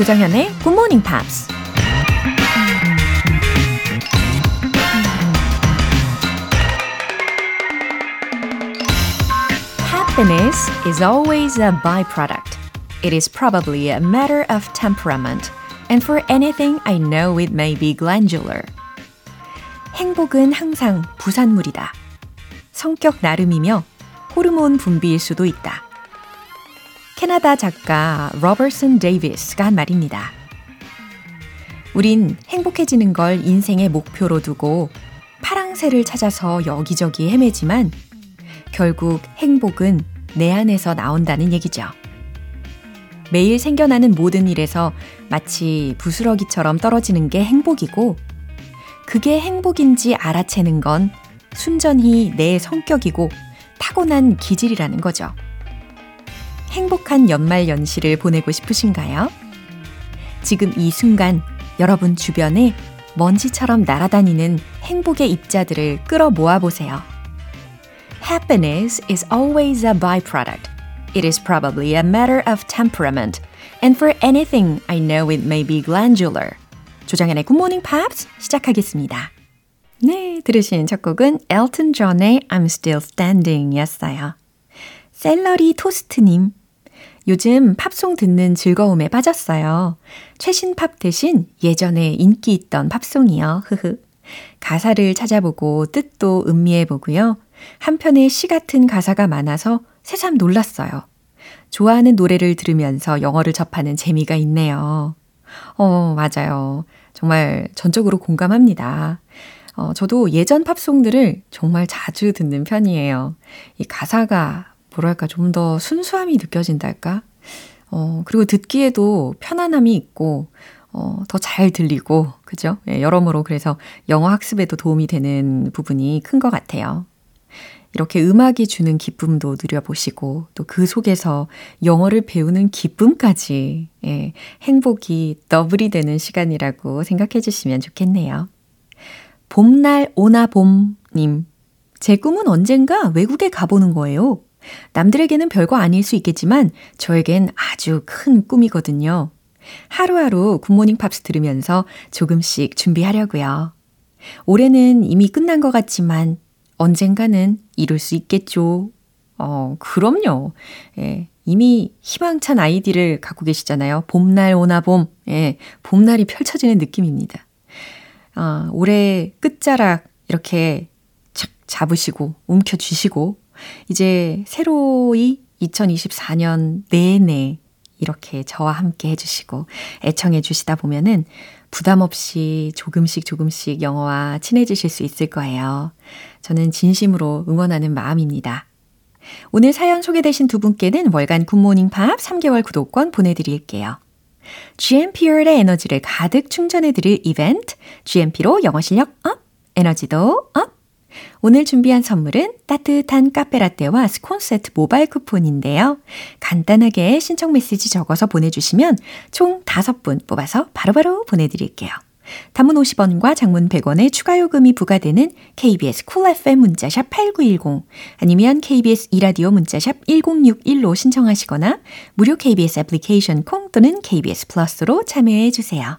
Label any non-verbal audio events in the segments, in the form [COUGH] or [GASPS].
조정현의 Good Morning Pops. Happiness is always a byproduct. It is probably a matter of temperament. And for anything I know it may be glandular. 행복은 항상 부산물이다. 성격 나름이며 호르몬 분비일 수도 있다. 캐나다 작가 로버슨 데이비스가 한 말입니다. 우린 행복해지는 걸 인생의 목표로 두고 파랑새를 찾아서 여기저기 헤매지만 결국 행복은 내 안에서 나온다는 얘기죠. 매일 생겨나는 모든 일에서 마치 부스러기처럼 떨어지는 게 행복이고 그게 행복인지 알아채는 건 순전히 내 성격이고 타고난 기질이라는 거죠. 행복한 연말 연시를 보내고 싶으신가요? 지금 이 순간 여러분 주변에 먼지처럼 날아다니는 행복의 입자들을 끌어 모아 보세요. Happiness is always a byproduct. It is probably a matter of temperament. And for anything I know it may be glandular. 조장현의 Good Morning Pops 시작하겠습니다. 네, 들으신 첫 곡은 엘튼 존의 I'm Still Standing 였어요. 샐러리 토스트님, 요즘 팝송 듣는 즐거움에 빠졌어요. 최신 팝 대신 예전에 인기 있던 팝송이요. 흐흐. 가사를 찾아보고 뜻도 음미해보고요. 한편에 시 같은 가사가 많아서 새삼 놀랐어요. 좋아하는 노래를 들으면서 영어를 접하는 재미가 있네요. 어, 맞아요. 정말 전적으로 공감합니다. 어, 저도 예전 팝송들을 정말 자주 듣는 편이에요. 이 가사가 뭐랄까 좀 더 순수함이 느껴진달까? 어, 그리고 듣기에도 편안함이 있고, 어, 더 잘 들리고, 그죠? 예, 여러모로 그래서 영어 학습에도 도움이 되는 부분이 큰 것 같아요. 이렇게 음악이 주는 기쁨도 누려보시고, 또 그 속에서 영어를 배우는 기쁨까지, 예, 행복이 더블이 되는 시간이라고 생각해 주시면 좋겠네요. 봄날 오나 봄님. 제 꿈은 언젠가 외국에 가보는 거예요. 남들에게는 별거 아닐 수 있겠지만 저에겐 아주 큰 꿈이거든요. 하루하루 굿모닝 팝스 들으면서 조금씩 준비하려고요. 올해는 이미 끝난 것 같지만 언젠가는 이룰 수 있겠죠. 어, 그럼요. 예, 이미 희망찬 아이디를 갖고 계시잖아요. 봄날 오나 봄. 예, 봄날이 펼쳐지는 느낌입니다. 어, 올해 끝자락 이렇게 착 잡으시고 움켜쥐시고 이제 새로이 2024년 내내 이렇게 저와 함께 해주시고 애청해 주시다 보면은 부담 없이 조금씩 조금씩 영어와 친해지실 수 있을 거예요. 저는 진심으로 응원하는 마음입니다. 오늘 사연 소개되신 두 분께는 월간 굿모닝 팝 3개월 구독권 보내드릴게요. GMP의 에너지를 가득 충전해드릴 이벤트, GMP로 영어 실력 up, 에너지도 up! 오늘 준비한 선물은 따뜻한 카페라떼와 스콘 세트 모바일 쿠폰인데요. 간단하게 신청 메시지 적어서 보내주시면 총 5분 뽑아서 바로바로 바로 보내드릴게요. 단문 50원과 장문 100원의 추가 요금이 부과되는 KBS Cool FM 문자샵 8910 아니면 KBS 이라디오 문자샵 1061로 신청하시거나 무료 KBS 애플리케이션 콩 또는 KBS 플러스로 참여해 주세요.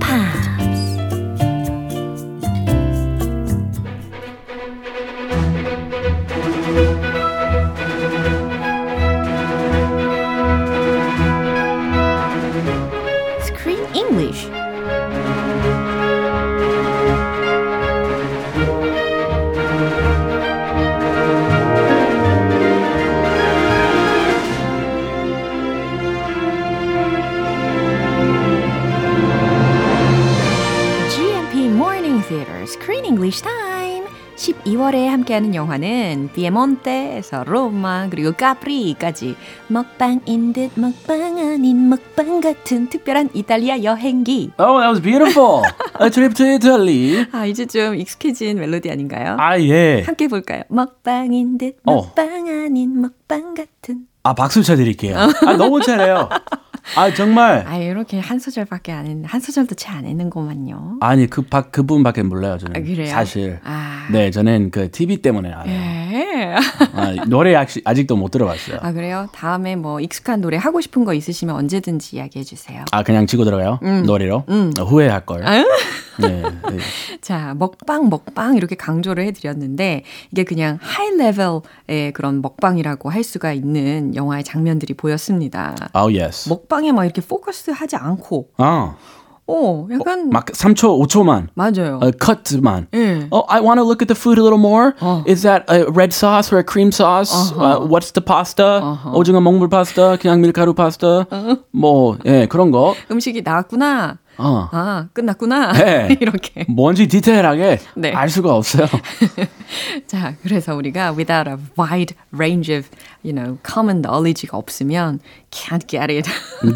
2월에 함께하는 영화는 비에몬테에서 로마 그리고 까프리까지 먹방인 듯 먹방 아닌 먹방 같은 특별한 이탈리아 여행기. Oh, that was beautiful. A trip to Italy. 아 이제 좀 익숙해진 멜로디 아닌가요? 아 예. 함께 볼까요? 먹방인 듯 어. 먹방 아닌 먹방 같은. 아 박수 쳐드릴게요. 아 너무 잘해요. 아 정말. 아 이렇게 한 소절밖에 안 했는 한 소절도 채 안 했는구만요. 아니 그박 그분밖에 몰라요 저는. 아, 그래요? 사실. 아. 네 저는 그 TV 때문에 알아요. 예. 아, 노래 아직, 아직도 못 들어봤어요. 아 그래요? 다음에 뭐 익숙한 노래 하고 싶은 거 있으시면 언제든지 이야기해 주세요. 아 그냥 치고 들어가요? 노래로? 어, 후회할 걸. 아유? 네, 네. [LAUGHS] 자, 먹방, 먹방 이렇게 강조를 해드렸는데 이게 그냥 하이 레벨의 그런 먹방이라고 할 수가 있는 영화의 장면들이 보였습니다. Oh yes. 먹 방에 막 이렇게 포커스하지 않고, 어, 어, 약간 막 3초, 5초만. 맞아요. 어, 컷만. 예. Oh, I want to look at the food a little more. 어. Is that a red sauce or a cream sauce? Uh, what's the pasta? 오징어 먹물 파스타, 그냥 밀가루 파스타. 뭐, 예, 그런 거. 음식이 나왔구나. 어. 아, 끝났구나. 네. 이렇게. 뭔지 디테일하게 네. 알 수가 없어요. 자, 그래서 우리가 without a wide range of, you know, common knowledge가 없으면 can't get it.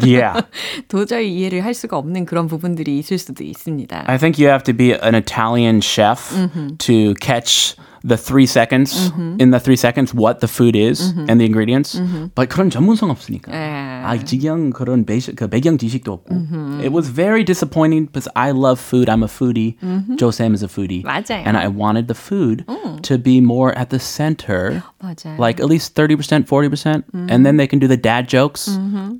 yeah. 도저히 이해를 할 수가 없는 그런 부분들이 있을 수도 있습니다. I think you have to be an Italian chef to catch the three seconds in the three seconds what the food is and the ingredients. But 그런 전문성 없으니까. 예. 아, 지경 그런 베이스, 그 배경 지식도 없고. It was very disappointing because I love food. I'm a foodie. Joe Sam is a foodie. 맞아요. And I wanted the food to be more at the center. 맞아요. Like at least 30%, 40%. And then they can do the dad jokes,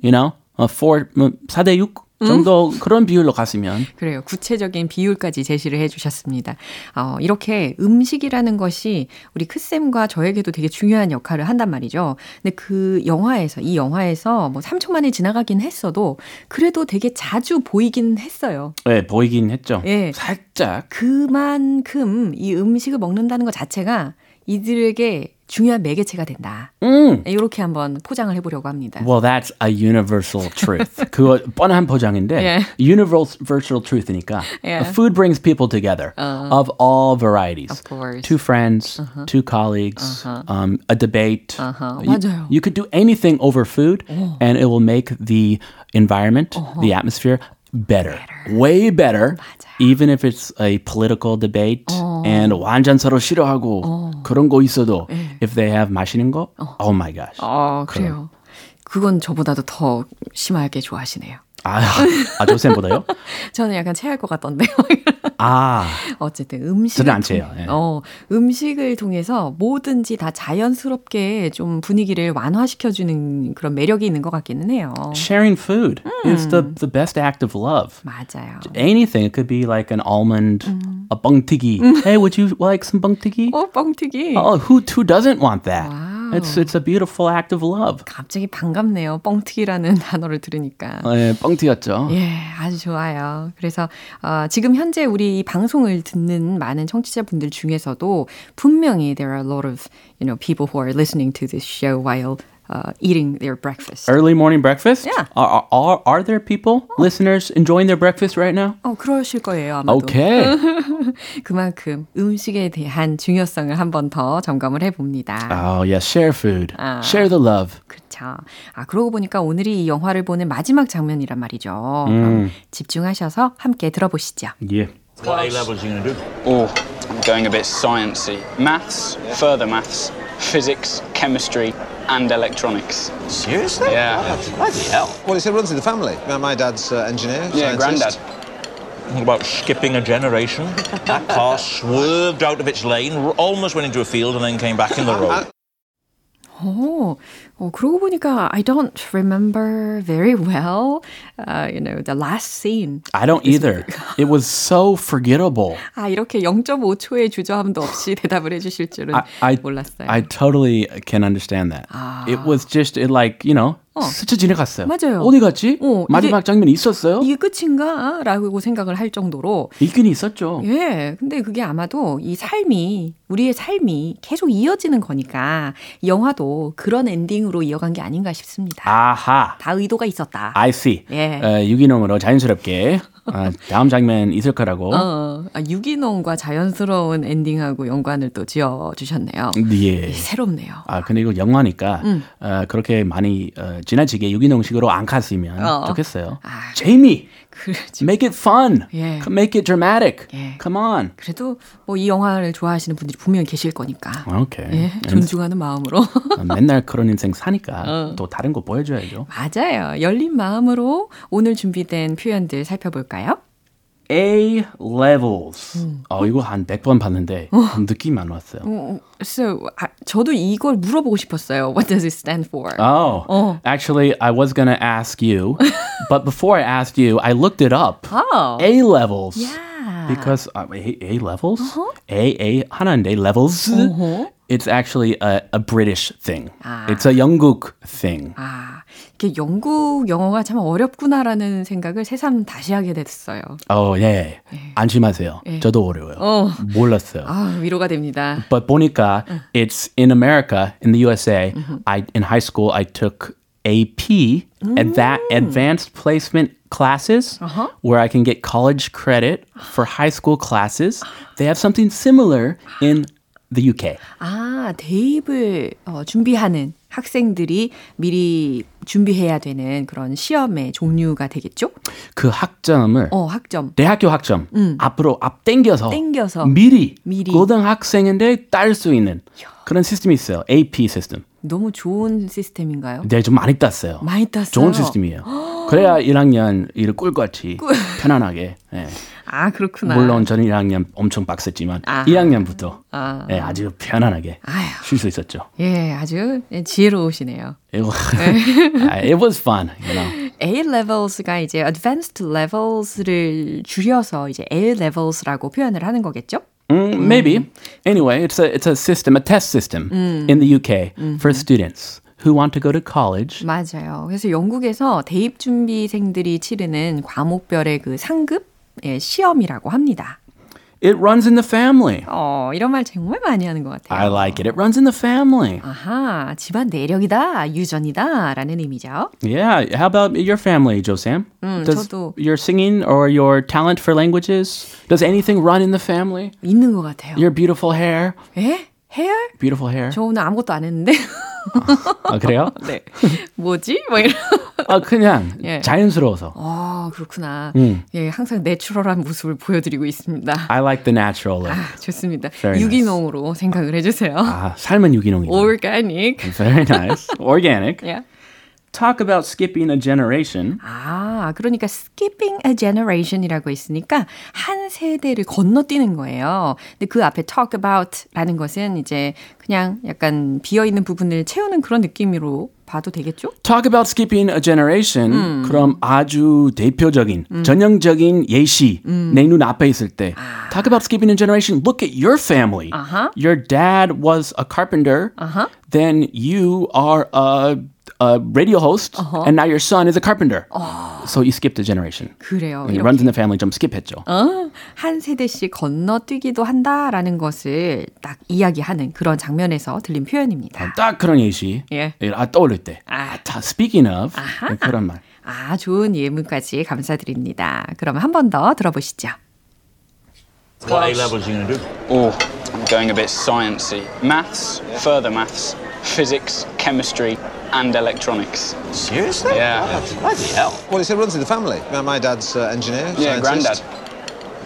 you know? 어, 4, 뭐, 4대 6 정도 그런 비율로 갔으면. 그래요. 구체적인 비율까지 제시를 해주셨습니다. 어, 이렇게 음식이라는 것이 우리 크 쌤과 저에게도 되게 중요한 역할을 한단 말이죠. 근데 그 영화에서, 이 영화에서 뭐 3초 만에 지나가긴 했어도 그래도 되게 자주 보이긴 했어요. 네, 보이긴 했죠. 예. 살짝. 그만큼 이 음식을 먹는다는 것 자체가 이들에게 중요한 매개체가 된다. 음. 이렇게 한번 포장을 해보려고 합니다. Well, that's a universal truth. [LAUGHS] 그거 뻔한 포장인데 예. universal truth니까 예. food brings people together of all varieties. Of course. Two friends, two colleagues, um, a debate. Uh-huh. You, 맞아요. you could do anything over food, and it will make the environment, the atmosphere better, way better. Even if it's a political debate and 완전 서로 싫어하고 그런 거 있어도 if they have 맛있는 거, oh my gosh. 어, 그래요. 그건 저보다도 더 심하게 좋아하시네요. 아, 아 조쌤보다요? 저는 약간 체할 것 같던데요. 아, 어쨌든 음식 저는 안 체해요. 예. 어, 음식을 통해서 뭐든지 다 자연스럽게 좀 분위기를 완화시켜주는 그런 매력이 있는 것 같기는 해요. sharing food is the, the best act of love. 맞아요. Anything. It could be like an almond, a bungtigi. Hey, would you like some bungtigi? 어, 뻥튀기. Oh, who who doesn't want that? Wow. It's it's a beautiful act of love. 갑자기 반갑네요. 뻥튀기라는 단어를 들으니까. 예, 뻥튀였죠. 예, 아주 좋아요. 그래서 어, 지금 현재 우리 이 방송을 듣는 많은 청취자분들 중에서도 분명히 there are a lot of you know people who are listening to this show while uh, eating their breakfast. Early morning breakfast? Yeah. Are, are, are there people, listeners, enjoying their breakfast right now? 어, 그러실 거예요, 아마도. Okay. 그만큼 음식에 대한 중요성을 한 번 더 점검을 해봅니다. oh, yes. Share food. 아. Share the love. 그렇죠. 아, 그러고 보니까 오늘이 이 영화를 보는 마지막 장면이란 말이죠. 그럼 집중하셔서 함께 들어보시죠. Yeah. What A levels are you going to do? Oh, I'm going a bit sciencey. Maths, further maths, physics, chemistry, and electronics. Seriously? Yeah. Bloody hell. Well, it's a run through the family. My, my dad's uh, engineer. Yeah, scientist. granddad. What about skipping a generation? That car [LAUGHS] swerved out of its lane, almost went into a field, and then came back in the [LAUGHS] road. 오, 어, 그러고 보니까 I don't remember very well, uh, you know, the last scene. I don't either. It was so forgettable. 아, 이렇게 0.5초의 주저함도 없이 대답을 해주실 줄은 I, I, 몰랐어요. I totally can understand that. It was just it like, you know, 스쳐 지나갔어요. 맞아요. 어디 갔지? 어, 마지막 장면이 있었어요? 이게 끝인가? 라고 생각을 할 정도로 있긴 있었죠. 예, 근데 그게 아마도 이 삶이, 우리의 삶이 계속 이어지는 거니까 이 영화도 그런 엔딩 으로 이어간 게 아닌가 싶습니다. 아하. 다 의도가 있었다. I see. 예. 어, 유기농으로 자연스럽게 아, 다음 장면 있을 거라고. 어, 아, 유기농과 자연스러운 엔딩하고 연관을 또 지어 주셨네요. 예. 새롭네요. 아 근데 이거 영화니까 음. 어, 그렇게 많이 어, 지나치게 유기농식으로 안 갔으면 어. 좋겠어요. 아. 제이미, [LAUGHS] 그렇지. make it fun, 예. make it dramatic. 예. Come on. 그래도 뭐 이 영화를 좋아하시는 분들이 분명 계실 거니까. 오케이. 예, 존중하는 마음으로. 어, 맨날 그런 인생 사니까 [LAUGHS] 어. 또 다른 거 보여줘야죠. 맞아요. 열린 마음으로 오늘 준비된 표현들 살펴볼까요? A levels. 어 이거 한 100번 봤는데 느낌 안 왔어요. 어, So, 아, 저도 이걸 물어보고 싶었어요. What does it stand for? Oh, 어. actually, I was gonna ask you, [LAUGHS] but before I asked you, I looked it up. Oh. A levels. Yeah. Because uh, A, A levels, A A 하나인데 levels. It's actually a, a British thing. It's a 영국 thing. 아, 이게 영국 영어가 참 어렵구나라는 생각을 새삼 다시 하게 됐어요. 어, 예. 안심하세요. 저도 어려워요. 어. 몰랐어요. 아, 위로가 됩니다. But 보니까 it's in America, in the USA. I in high school I took AP, and that advanced placement classes where I can get college credit for high school classes. They have something similar in the UK. 아, 대입을 어, 준비하는 학생들이 미리 준비해야 되는 그런 시험의 종류가 되겠죠? 그 학점을 어, 학점. 대학교 학점 앞으로 앞 당겨서 땡겨서 미리, 미리. 고등학생인데 딸 수 있는 그런 시스템이 있어요. AP 시스템. 너무 좋은 시스템인가요? 네, 좀 많이 땄어요. 많이 땄어요. 좋은 시스템이에요. [GASPS] 그래야 1학년 일을 꿀같이 편안하게. 예. 아, 그렇구나. 물론 저는 1학년 엄청 빡셌지만 아. 2학년부터 아. 예, 아주 편안하게. 쉴 수 있었죠. 예, 아주 지혜로우시네요. It was, it was fun, you know. A levels가 이제 advanced levels를 줄여서 이제 A levels라고 표현을 하는 거겠죠? Mm, maybe. Anyway, it's a it's a system, a test system in the UK for students who want to go to college. 맞아요. 그래서 영국에서 대입 준비생들이 치르는 과목별의 그 상급 예, 시험이라고 합니다. It runs in the family. 어, 이런 말 정말 많이 하는 것 같아요. I like it. It runs in the family. 아하, 집안 내력이다, 유전이다 라는 의미죠. Yeah. How about your family, Joe Sam? does 저도- your singing or your talent for languages does anything run in the family? 있는 것 같아요. Your beautiful hair, 에? 헤어? beautiful hair. 저 오늘 아무것도 안 했는데. 아 그래요? [LAUGHS] 네. 뭐지? 뭐 이런. 아 그냥 예. 자연스러워서. 아, 그렇구나. 음. 예, 항상 내추럴한 모습을 보여드리고 있습니다. I like the natural look. 아, 좋습니다. Very nice. 유기농으로 생각을 해주세요. 아, 삶은 유기농이다. Organic. Very nice. Organic. [LAUGHS] 예. Talk about skipping a generation. 아, 그러니까 skipping a generation이라고 있으니까 한 세대를 건너뛰는 거예요. 근데 그 앞에 talk about라는 것은 이제 그냥 약간 비어 있는 부분을 채우는 그런 느낌으로 봐도 되겠죠? Talk about skipping a generation. 그럼 아주 대표적인 전형적인 예시 내눈 앞에 있을 때 Talk about skipping a generation. Look at your family. Uh-huh. Your dad was a carpenter. Then you are a a radio host, and now your son is a carpenter. So you skipped a generation. 그래요. It runs in the family 좀 skip했죠. 어, 한 세대씩 건너뛰기도 한다라는 것을 딱 이야기하는 그런 장면에서 들린 표현입니다. 딱 그런 예시. 예. 아, 떠올릴 때. 아. 아, 다 speaking of 그런 말. 아, 좋은 예문까지 감사드립니다. 그럼 한 번 더 들어보시죠. What A levels are you going to do? Oh, I'm going a bit sciencey. Maths, further maths, physics, chemistry, and electronics. Seriously? Yeah. Oh, bloody hell. Well, it's, it runs in the family. My, my dad's uh, engineer. Yeah, scientist. granddad.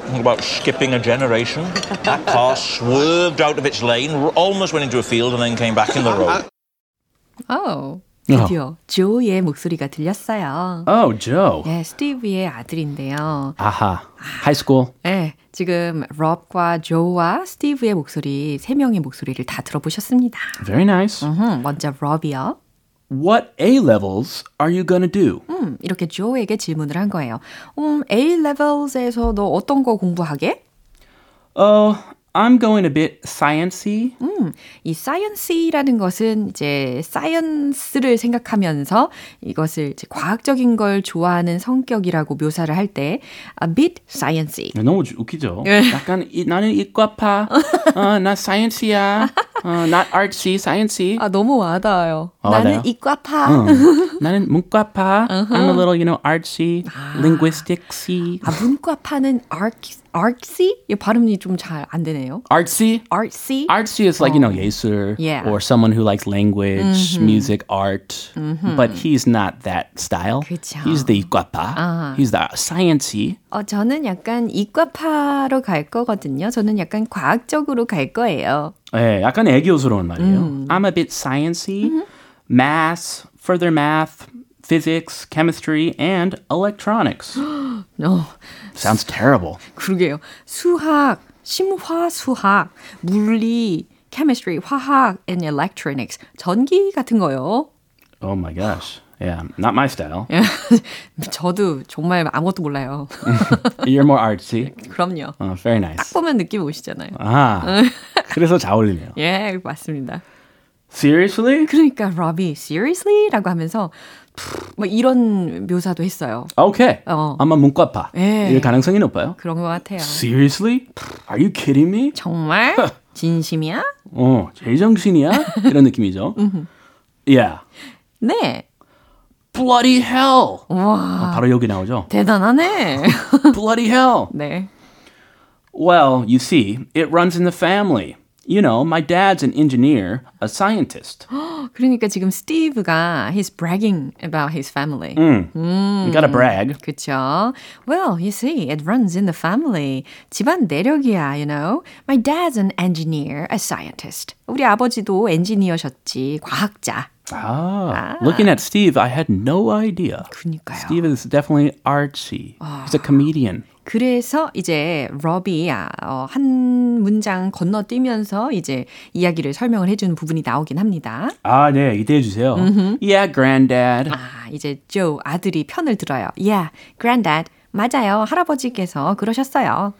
Talking about skipping a generation. [LAUGHS] That car swerved out of its lane, r- almost went into a field, and then came back in the road. 오, 드디어 조의 목소리가 들렸어요. Oh, Joe. 네, 스티브의 아들인데요. 아하. High school. 네, 지금 rob과 조와 스티브의 목소리 세 명의 목소리를 다 들어보셨습니다. Very nice. 음, 먼저 rob이요. What A levels are you gonna do? 음, 이렇게 조에게 질문을 한 거예요. 음, A levels에서 너 어떤 거 공부하게? Oh, I'm going a bit sciencey. 음, 이 science라는 것은 이제 science를 생각하면서 이것을 이제 과학적인 걸 좋아하는 성격이라고 묘사를 할 때 a bit sciencey. 너무 주- 웃기죠? 예. 약간 이, 나는 이과파, 어, 나 사이언스야. [LAUGHS] uh, not artsy, sciencey. 아, 너무 와닿아요. 아, 나는 와닿아요? 이과파. 어. 나는 문과파. I'm a little, you know, artsy, linguisticsy. 아, 문과파는 arts, artsy? 이 발음이 좀 잘 안 되네요. Artsy? artsy? Artsy is like, you know, 예술 Yeah. or someone who likes language, music, art. But he's not that style. 그쵸. He's the 이과파. He's the sciencey. 어, 저는 약간 이과파로 갈 거거든요. 저는 약간 과학적으로 갈 거예요. 예, 약간 애교스러운 말이에요. I'm a bit sciencey. Math, further math, physics, chemistry, and electronics. 어, Sounds terrible. 그러게요. 수학, 심화 수학, 물리, chemistry, 화학, and electronics. 전기 같은 거요. Oh my gosh. Yeah, not my style. 저도 정말 아무것도 몰라요. You're more artsy. 그럼요. Oh, very nice. 딱 보면 느낌 오시잖아요. 아, 그래서 잘 어울리네요. 예, 맞습니다. Seriously? 그러니까 로비 seriously? 라고 하면서 푸, 뭐 이런 묘사도 했어요. Okay. 어. 아마 문과파. 예. 일 가능성이 높아요. 그런 것 같아요. Seriously? Are you kidding me? 정말 진심이야? 어, 제정신이야? 이런 느낌이죠. Yeah. 네. Bloody hell. 와, 아, 바로 여기 나오죠. 대단하네. Bloody hell. 네. Well, you see, it runs in the family. You know, my dad's an engineer, a scientist. [GASPS] 그러니까 지금 스티브가 he's bragging about his family. You gotta brag. 그쵸? Well, you see, it runs in the family. 집안 내력이야, you know. My dad's an engineer, a scientist. 우리 아버지도 엔지니어셨지, 과학자. Ah, looking at Steve, I had no idea. 그니까요. Steve is definitely artsy. He's a comedian. 그래서 이제 러비 어, 한 문장 건너뛰면서 이제 이야기를 설명을 해주는 부분이 나오긴 합니다. 아, 네, 기대해 주세요. Yeah, granddad. 아, 이제 조 아들이 편을 들어요. Yeah, granddad. 맞아요. 할아버지께서 그러셨어요.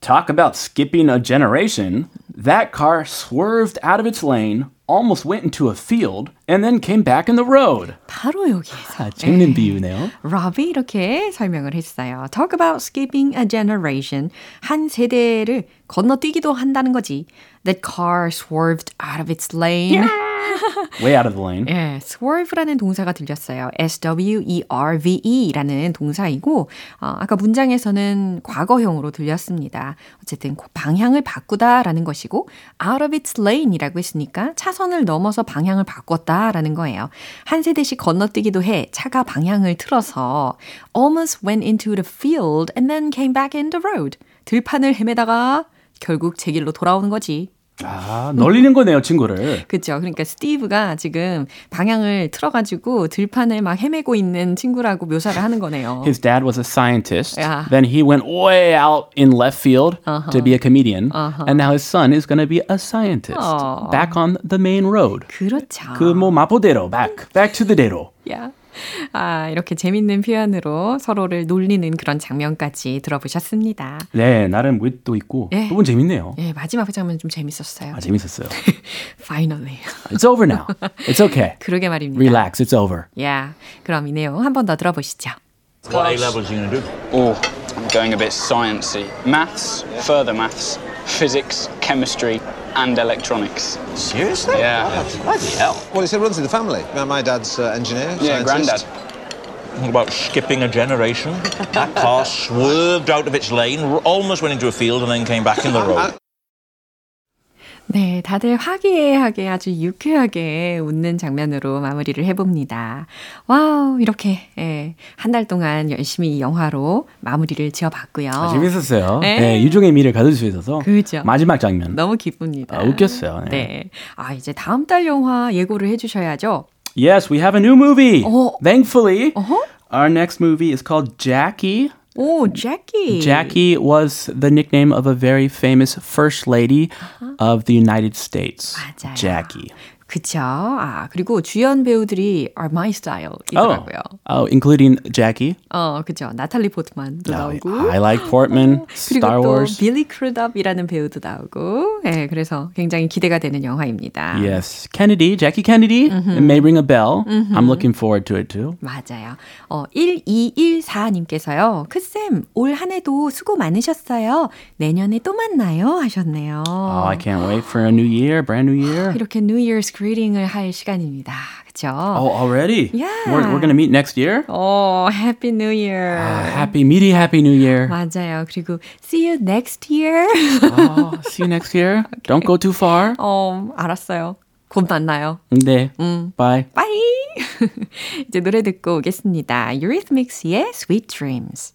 Talk about skipping a generation. That car swerved out of its lane, almost went into a field, and then came back in the road. 바로 여기에서 아, 재밌는 비유네요. 러비 이렇게 설명을 했어요. Talk about skipping a generation. 한 세대를 건너뛰기도 한다는 거지. That car swerved out of its lane. [LAUGHS] Way out of the lane. 예, swerve라는 동사가 들렸어요. S-W-E-R-V-E라는 동사이고, 어, 아까 문장에서는 과거형으로 들렸습니다. 어쨌든 방향을 바꾸다라는 것이고, out of its lane이라고 했으니까 차선을 넘어서 방향을 바꿨다라는 거예요. 한 세대씩 건너뛰기도 해. 차가 방향을 틀어서 almost went into the field and then came back in the road. 들판을 헤매다가 결국 제 길로 돌아오는 거지. 아, 널리는 거네요, 친구를. 그렇죠. 그러니까 스티브가 지금 방향을 틀어 가지고 들판을 막 헤매고 있는 친구라고 묘사를 하는 거네요. His dad was a scientist. Yeah. Then he went way out in left field to be a comedian. And now his son is going to be a scientist. Back on the main road. 그렇죠. 그뭐 마포대로 back back to the 대로. 야. 아, 이렇게 재밌는 표현으로 서로를 놀리는 그런 장면까지 들어보셨습니다. 네, 나름 윗도 있고 예. 부분 재밌네요. 예, 마지막 장면 좀 재밌었어요. 아, 재밌었어요. Finally. It's over now. It's okay. 그러게 말입니다. Relax. It's over. 야, 그럼 이 내용 한 번 더 들어보시죠. What A levels are you going to do? Oh, I'm going a bit sciencey. Maths, further maths, physics, chemistry, and electronics. Seriously? Yeah. Bloody hell. Well, it's, it runs in the family. My, my dad's uh, engineer. Yeah, scientist. granddad. Talking about skipping a generation. That car [LAUGHS] swerved out of its lane, almost went into a field, and then came back in the [LAUGHS] road. 네, 다들 화기애애하게 아주 유쾌하게 웃는 장면으로 마무리를 해봅니다. Wow, 이렇게 예, 한 달 동안 열심히 이 영화로 마무리를 지어봤고요. 아, 재밌었어요. 네. 네, 유종의 미를 가질 수 있어서 그죠. 마지막 장면 너무 기쁩니다. 아, 웃겼어요. 네. 네. 아, 이제 다음 달 영화 예고를 해주셔야죠. Yes, we have a new movie. 어. Thankfully, 어허. our next movie is called Jackie. 오, 제키. Jackie was the nickname of a very famous first lady of the United States. 맞아요. Jackie. 그쵸. 아, 그리고 주연 배우들이 are my style이더라고요. Oh, including Jackie. 어, 그쵸. 나탈리 포트만도 나오고. I like Portman, 그리고 Star 또 Wars. 빌리 크루덥이라는 배우도 나오고. 네, 그래서 굉장히 기대가 되는 영화입니다. Yes, Kennedy, Jackie Kennedy. It may ring a bell. I'm looking forward to it too. 맞아요. 어, 1214님께서요. 크쌤, 올 한 해도 수고 많으셨어요. 내년에 또 만나요. 하셨네요. Oh, I can't wait for a new year, brand new year. 이렇게 New Year's greeting을 할 시간입니다. 그쵸? Oh, already? Yeah. We're, we're going to meet next year? 오, Happy New Year. Uh, happy, meaty, happy new year. 맞아요. 그리고 see you next year. oh, see you next year. Don't go too far. 어, 알았어요. 곧 만나요. 네. Bye. Bye! 이제 노래 듣고 오겠습니다. Eurythmics의 Sweet Dreams.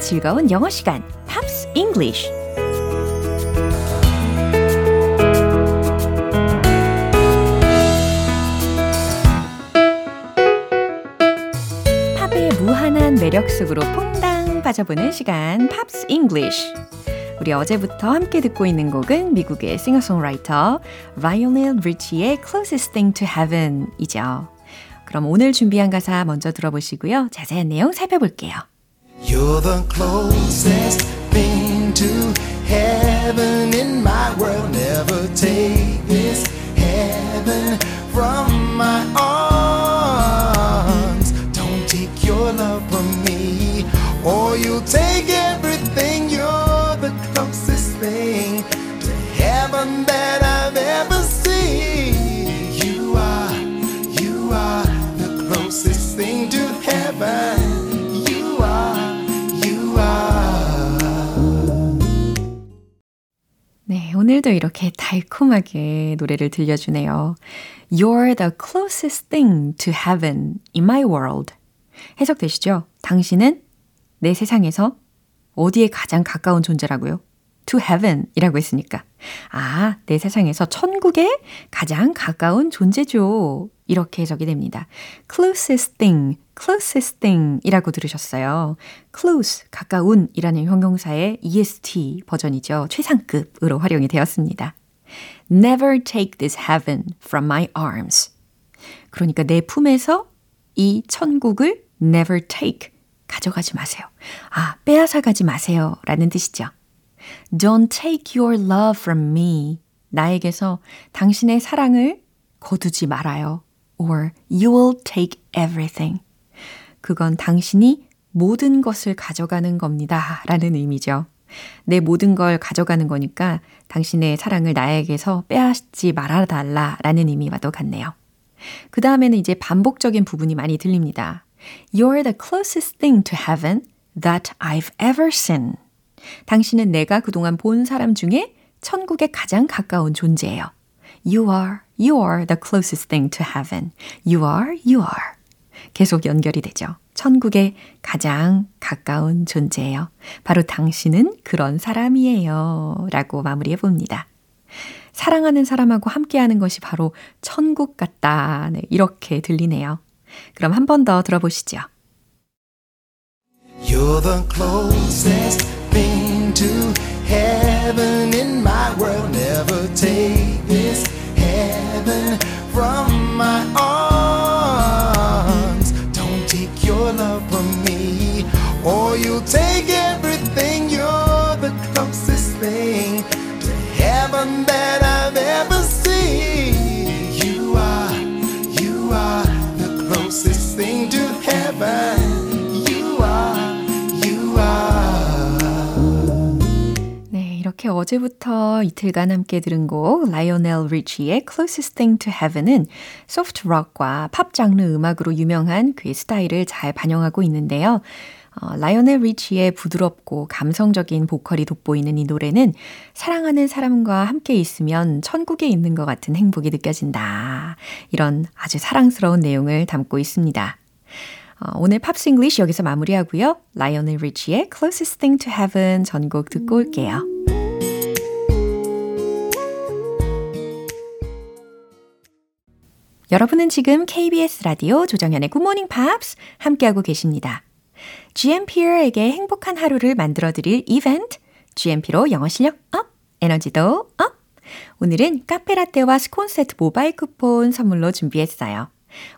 즐거운 영어 시간, Pops English. 팝의 무한한 매력 속으로 퐁당 빠져보는 시간, Pops English. 우리 어제부터 함께 듣고 있는 곡은 미국의 싱어송라이터 라이오넬 리치의 Closest Thing to Heaven이죠. 그럼 오늘 준비한 가사 먼저 들어보시고요. 자세한 내용 살펴볼게요. You're the closest thing to heaven in my world. Never take this heaven from my arms. Don't take your love from me, or you'll take everything. You're the closest thing to heaven that I've ever seen. You are, you are the closest thing to 네, 오늘도 이렇게 달콤하게 노래를 들려주네요. You're the closest thing to heaven in my world. 해석되시죠? 당신은 내 세상에서 어디에 가장 가까운 존재라고요? to heaven 이라고 했으니까. 아, 내 세상에서 천국에 가장 가까운 존재죠. 이렇게 해석이 됩니다. closest thing, closest thing 이라고 들으셨어요. close, 가까운 이라는 형용사의 est 버전이죠. 최상급으로 활용이 되었습니다. Never take this heaven from my arms. 그러니까 내 품에서 이 천국을 never take, 가져가지 마세요. 아, 빼앗아 가지 마세요. 라는 뜻이죠. Don't take your love from me. 나에게서 당신의 사랑을 거두지 말아요. Or you will take everything. 그건 당신이 모든 것을 가져가는 겁니다. 라는 의미죠. 내 모든 걸 가져가는 거니까 당신의 사랑을 나에게서 빼앗지 말아달라 라는 의미와도 같네요. 그 다음에는 이제 반복적인 부분이 많이 들립니다. You're the closest thing to heaven that I've ever seen. 당신은 내가 그동안 본 사람 중에 천국에 가장 가까운 존재예요. You are, you are the closest thing to heaven. You are, you are. 계속 연결이 되죠. 천국에 가장 가까운 존재예요. 바로 당신은 그런 사람이에요. 라고 마무리해 봅니다. 사랑하는 사람하고 함께하는 것이 바로 천국 같다. 네, 이렇게 들리네요. 그럼 한 번 더 들어보시죠. You're the closest thing to heaven in my world. Never take this heaven from my arms. Don't take your love from me, or you'll take everything. 이렇게 어제부터 이틀간 함께 들은 곡 라이오넬 리치의 Closest Thing to Heaven은 소프트 록과 팝 장르 음악으로 유명한 그의 스타일을 잘 반영하고 있는데요. 어, 라이오넬 리치의 부드럽고 감성적인 보컬이 돋보이는 이 노래는 사랑하는 사람과 함께 있으면 천국에 있는 것 같은 행복이 느껴진다. 이런 아주 사랑스러운 내용을 담고 있습니다. 어, 오늘 Pops English 여기서 마무리하고요. 라이오넬 리치의 Closest Thing to Heaven 전곡 듣고 올게요. 여러분은 지금 KBS 라디오 조정현의 Morning Pops 함께하고 계십니다. GMP에게 행복한 하루를 만들어드릴 이벤트, GMP로 영어 실력 up, 에너지도 up! 오늘은 카페라떼와 스콘 세트 모바일 쿠폰 선물로 준비했어요.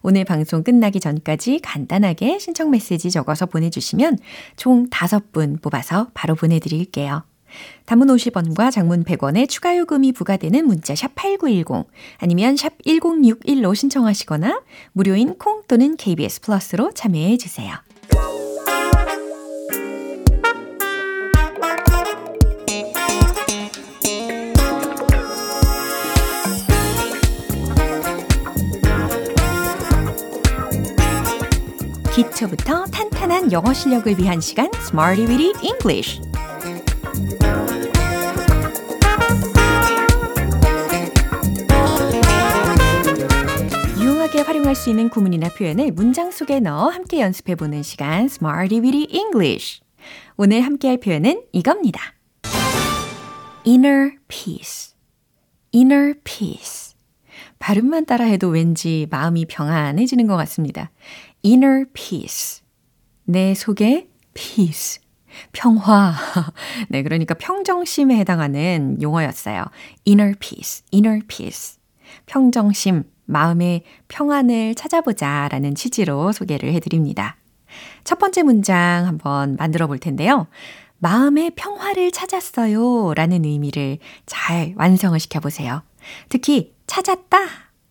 오늘 방송 끝나기 전까지 간단하게 신청 메시지 적어서 보내주시면 총 5분 뽑아서 바로 보내드릴게요. 단문 50원과 장문 100원의 추가 요금이 부과되는 문자 샵 8910 아니면 샵 1061로 신청하시거나 무료인 콩 또는 KBS 플러스로 참여해 주세요. 기초부터 탄탄한 영어 실력을 위한 시간 Smarty Weedy English 있는 구문이나 표현을 문장 속에 넣어 함께 연습해 보는 시간 Smarty Weedy English 오늘 함께 할 표현은 이겁니다. Inner peace Inner peace 발음만 따라해도 왠지 마음이 평안해지는 것 같습니다. inner peace. 내 속에 peace. 평화. [LAUGHS] 네, 그러니까 평정심에 해당하는 용어였어요. inner peace, inner peace. 평정심, 마음의 평안을 찾아보자 라는 취지로 소개를 해드립니다. 첫 번째 문장 한번 만들어 볼 텐데요. 마음의 평화를 찾았어요 라는 의미를 잘 완성을 시켜보세요. 특히 찾았다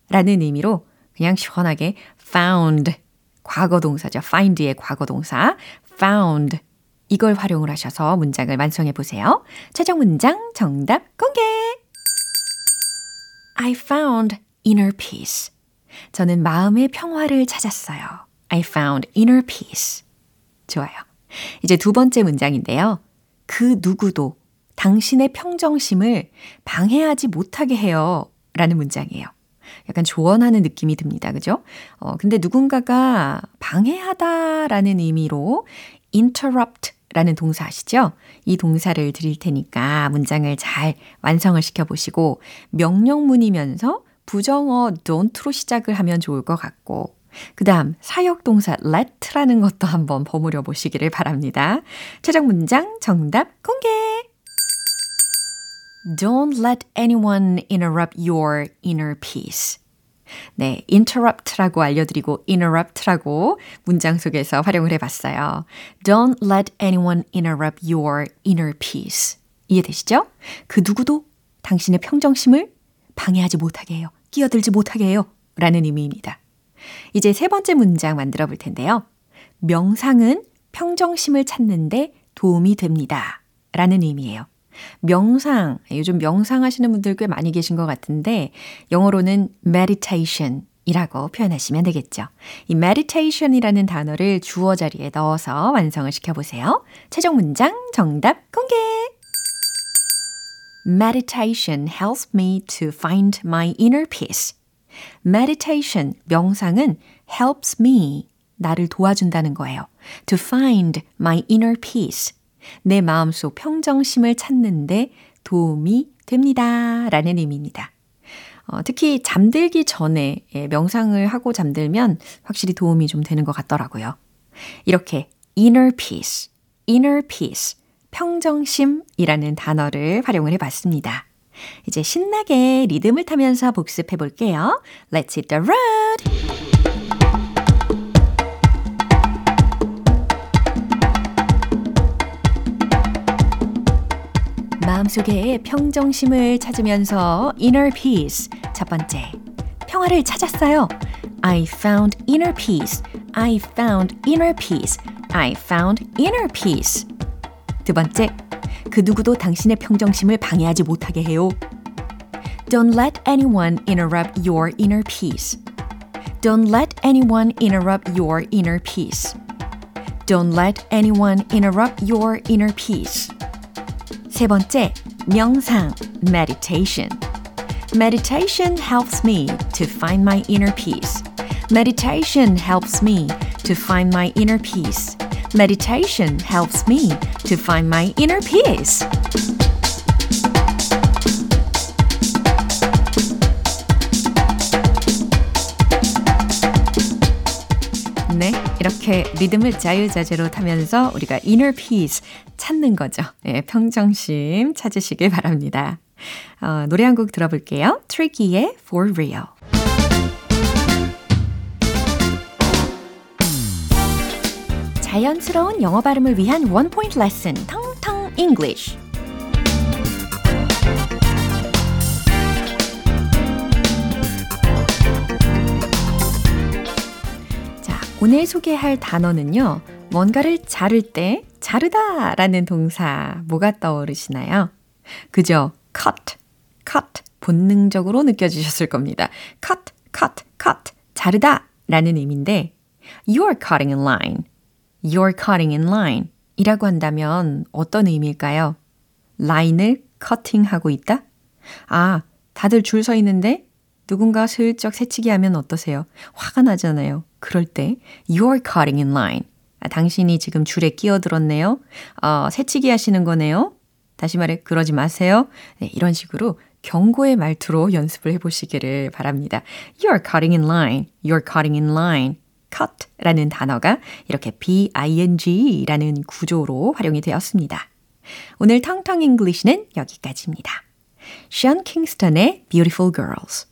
라는 의미로 그냥 시원하게 found 과거 동사죠. find의 과거 동사 found 이걸 활용을 하셔서 문장을 완성해 보세요. 최종 문장 정답 공개. I found inner peace. 저는 마음의 평화를 찾았어요. I found inner peace. 좋아요. 이제 두 번째 문장인데요. 그 누구도 당신의 평정심을 방해하지 못하게 해요. 라는 문장이에요. 약간 조언하는 느낌이 듭니다. 그죠? 어, 근데 누군가가 방해하다 라는 의미로 interrupt 라는 동사 아시죠? 이 동사를 드릴 테니까 문장을 잘 완성을 시켜보시고 명령문이면서 부정어 don't로 시작을 하면 좋을 것 같고 그 다음 사역동사 let라는 것도 한번 버무려 보시기를 바랍니다. 최종 문장 정답 공개! Don't let anyone interrupt your inner peace. 네, interrupt라고 알려드리고 interrupt라고 문장 속에서 활용을 해봤어요. Don't let anyone interrupt your inner peace. 이해되시죠? 그 누구도 당신의 평정심을 방해하지 못하게 해요. 끼어들지 못하게 해요. 라는 의미입니다. 이제 세 번째 문장 만들어 볼 텐데요. 명상은 평정심을 찾는데 도움이 됩니다. 라는 의미예요. 명상, 요즘 명상 하시는 분들 꽤 많이 계신 것 같은데 영어로는 meditation 이라고 표현하시면 되겠죠. 이 meditation이라는 단어를 주어 자리에 넣어서 완성을 시켜보세요. 최종 문장 정답 공개! Meditation helps me to find my inner peace. Meditation, 명상은 helps me, 나를 도와준다는 거예요. To find my inner peace. 내 마음속 평정심을 찾는데 도움이 됩니다. 라는 의미입니다. 어, 특히 잠들기 전에 예, 명상을 하고 잠들면 확실히 도움이 좀 되는 것 같더라고요. 이렇게 inner peace, inner peace, 평정심이라는 단어를 활용을 해봤습니다. 이제 신나게 리듬을 타면서 복습해 볼게요. Let's hit the road! 마음속에 평정심을 찾으면서 inner peace. 첫 번째, 평화를 찾았어요. I found inner peace. I found inner peace. I found inner peace. 두 번째, 그 누구도 당신의 평정심을 방해하지 못하게 해요. Don't let anyone interrupt your inner peace. Don't let anyone interrupt your inner peace. Don't let anyone interrupt your inner peace. 세 번째, 명상, meditation. Meditation helps me to find my inner peace. Meditation helps me to find my inner peace. Meditation helps me to find my inner peace. 이렇게 리듬을 자유자재로 타면서 우리가 inner peace 찾는 거죠. 네, 평정심 찾으시길 바랍니다. 어, 노래 한 곡 들어볼게요. Tricky의 For Real. 자연스러운 영어 발음을 위한 원 포인트 레슨, 텅텅 English. 오늘 소개할 단어는요. 뭔가를 자를 때 자르다 라는 동사 뭐가 떠오르시나요? 그죠? cut, cut 본능적으로 느껴지셨을 겁니다. cut, cut, cut 자르다 라는 의미인데 you're cutting in line, you're cutting in line 이라고 한다면 어떤 의미일까요? 라인을 커팅하고 있다? 아, 다들 줄 서 있는데 누군가 슬쩍 새치기 하면 어떠세요? 화가 나잖아요. 그럴 때 you're cutting in line. 아, 당신이 지금 줄에 끼어들었네요. 어, 새치기 하시는 거네요. 다시 말해 그러지 마세요. 네, 이런 식으로 경고의 말투로 연습을 해보시기를 바랍니다. You're cutting in line. You're cutting in line. cut라는 단어가 이렇게 be -ing라는 구조로 활용이 되었습니다. 오늘 텅텅 English는 여기까지입니다. 션 킹스턴의 Beautiful Girls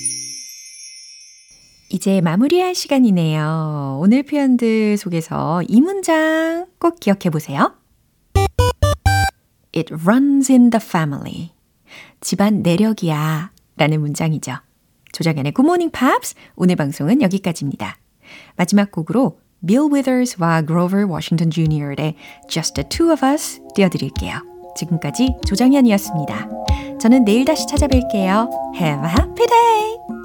이제 마무리할 시간이네요. 오늘 표현들 속에서 이 문장 꼭 기억해 보세요. It runs in the family. 집안 내력이야. 라는 문장이죠. 조정연의 Good Morning Pops 오늘 방송은 여기까지입니다. 마지막 곡으로 Bill Withers와 Grover Washington Jr.의 Just the Two of Us 띄워드릴게요. 지금까지 조정연이었습니다. 저는 내일 다시 찾아뵐게요. Have a happy day!